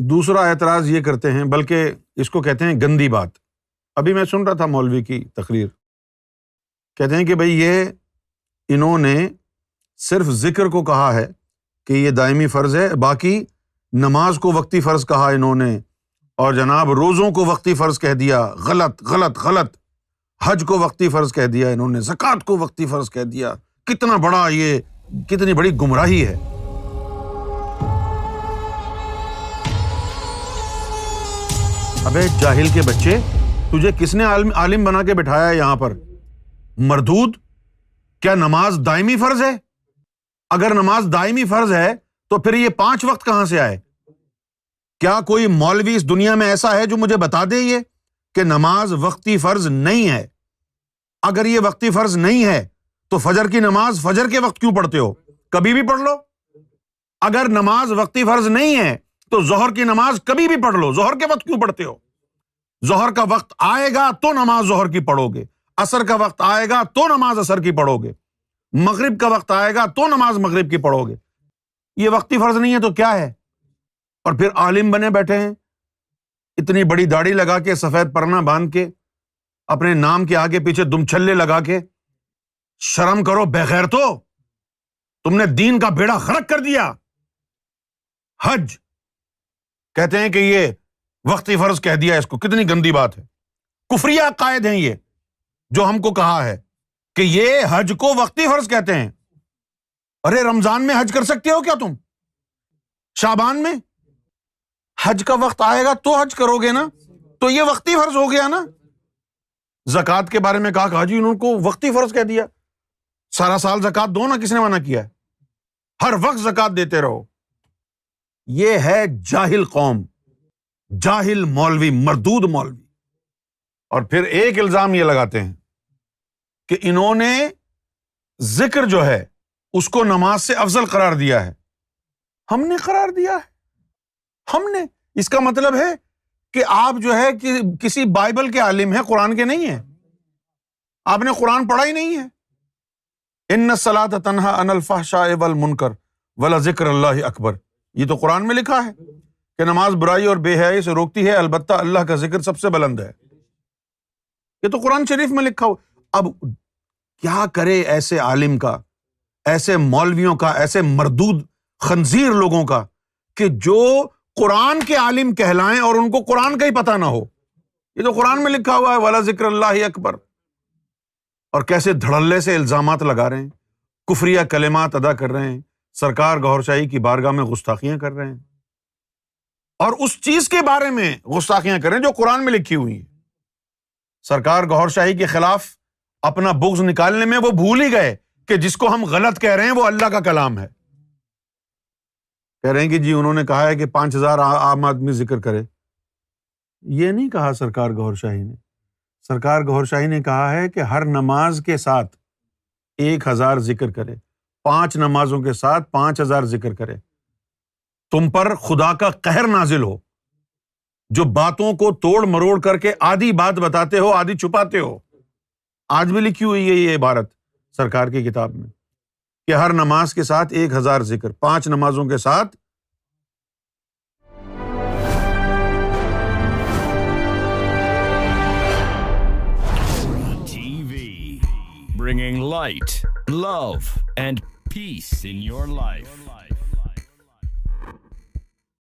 دوسرا اعتراض یہ کرتے ہیں، بلکہ اس کو کہتے ہیں گندی بات۔ ابھی میں سن رہا تھا مولوی کی تقریر۔ کہتے ہیں کہ بھائی یہ انہوں نے صرف ذکر کو کہا ہے کہ یہ دائمی فرض ہے، باقی نماز کو وقتی فرض کہا انہوں نے، اور جناب روزوں کو وقتی فرض کہہ دیا، غلط غلط غلط۔ حج کو وقتی فرض کہہ دیا انہوں نے، زکوٰۃ کو وقتی فرض کہہ دیا۔ کتنا بڑا یہ، کتنی بڑی گمراہی ہے۔ ابے جاہل کے بچے، تجھے کس نے عالم عالم بنا کے بٹھایا ہے یہاں پر؟ مردود، کیا نماز دائمی فرض ہے؟ اگر نماز دائمی فرض ہے، تو پھر یہ پانچ وقت کہاں سے آئے؟ کیا کوئی مولوی اس دنیا میں ایسا ہے جو مجھے بتا دے یہ کہ نماز وقتی فرض نہیں ہے؟ اگر یہ وقتی فرض نہیں ہے، تو فجر کی نماز فجر کے وقت کیوں پڑھتے ہو؟ کبھی بھی پڑھ لو۔ اگر نماز وقتی فرض نہیں ہے تو ظہر کی نماز کبھی بھی پڑھ لو۔ ظہر کے وقت کیوں پڑھتے ہو؟ ظہر کا وقت آئے گا تو نماز ظہر کی پڑھو گے۔ اثر کا وقت آئے گا تو نماز اثر کی پڑھو گے۔ مغرب کا وقت آئے گا تو نماز مغرب کی پڑھو گے۔ یہ وقتی فرض نہیں ہے تو کیا ہے؟ اور پھر عالم بنے بیٹھے ہیں۔ اتنی بڑی داڑھی لگا کے، سفید پرنا باندھ کے، اپنے نام کے آگے پیچھے دم چھلے لگا کے، شرم کرو، بغیر تو تم نے دین کا بیڑا خرک کر دیا۔ حج کہتے ہیں کہ یہ وقتی فرض کہہ دیا اس کو۔ کتنی گندی بات ہے۔ کفری عقائد ہیں یہ، جو ہم کو کہا ہے کہ یہ حج کو وقتی فرض کہتے ہیں۔ ارے، رمضان میں حج کر سکتے ہو کیا تم؟ شابان میں حج کا وقت آئے گا تو حج کرو گے نا؟ تو یہ وقتی فرض ہو گیا نا؟ زکات کے بارے میں کہا کہ جی انہوں کو وقتی فرض کہہ دیا۔ سارا سال زکات دو نا، کس نے منع کیا ہے؟ ہر وقت زکات دیتے رہو۔ یہ ہے جاہل قوم، جاہل مولوی، مردود مولوی۔ اور پھر ایک الزام یہ لگاتے ہیں کہ انہوں نے ذکر جو ہے، اس کو نماز سے افضل قرار دیا ہے۔ ہم نے قرار دیا ہے۔ ہم نے۔ اس کا مطلب ہے کہ آپ جو ہے کہ کسی بائبل کے عالم ہے قرآن کے نہیں ہے آپ نے قرآن پڑھا ہی نہیں ہے۔ ان سلاد تنہا ان الفا شاہ ول منکر ولا ذکر اللہ اکبر۔ یہ تو قرآن میں لکھا ہے کہ نماز برائی اور بے حیائی سے روکتی ہے، البتہ اللہ کا ذکر سب سے بلند ہے۔ یہ تو قرآن شریف میں لکھا ہو اب کیا کرے ایسے عالم کا، ایسے مولویوں کا، ایسے مردود خنزیر لوگوں کا کہ جو قرآن کے عالم کہلائیں اور ان کو قرآن کا ہی پتہ نہ ہو۔ یہ تو قرآن میں لکھا ہوا ہے والا ذکر اللہ اکبر اور کیسے دھڑلے سے الزامات لگا رہے ہیں، کفریہ کلمات ادا کر رہے ہیں۔ سرکار گور شاہی کی بارگاہ میں گستاخیاں کر رہے ہیں۔ اور اس چیز کے بارے میں گستاخیاں کر رہے ہیں جو قرآن میں لکھی ہوئی ہیں۔ سرکار گور شاہی کے خلاف اپنا بغض نکالنے میں وہ بھول ہی گئے کہ جس کو ہم غلط کہہ رہے ہیں وہ اللہ کا کلام ہے۔ کہہ رہے ہیں کہ جی انہوں نے کہا ہے کہ پانچ ہزار عام آدمی ذکر کرے۔ یہ نہیں کہا سرکار گور شاہی نے۔ سرکار گور شاہی نے کہا ہے کہ ہر نماز کے ساتھ ایک ہزار ذکر کرے۔ پانچ نمازوں کے ساتھ پانچ ہزار ذکر کرے۔ تم پر خدا کا قہر نازل ہو۔ جو باتوں کو توڑ مروڑ کر کے آدھی بات بتاتے ہو، آدھی چھپاتے ہو۔ آج بھی لکھی ہوئی ہے یہ عبارت سرکار کی کتاب میں کہ ہر نماز کے ساتھ ایک ہزار ذکر، پانچ نمازوں کے ساتھ۔ Bringing light love and peace in your life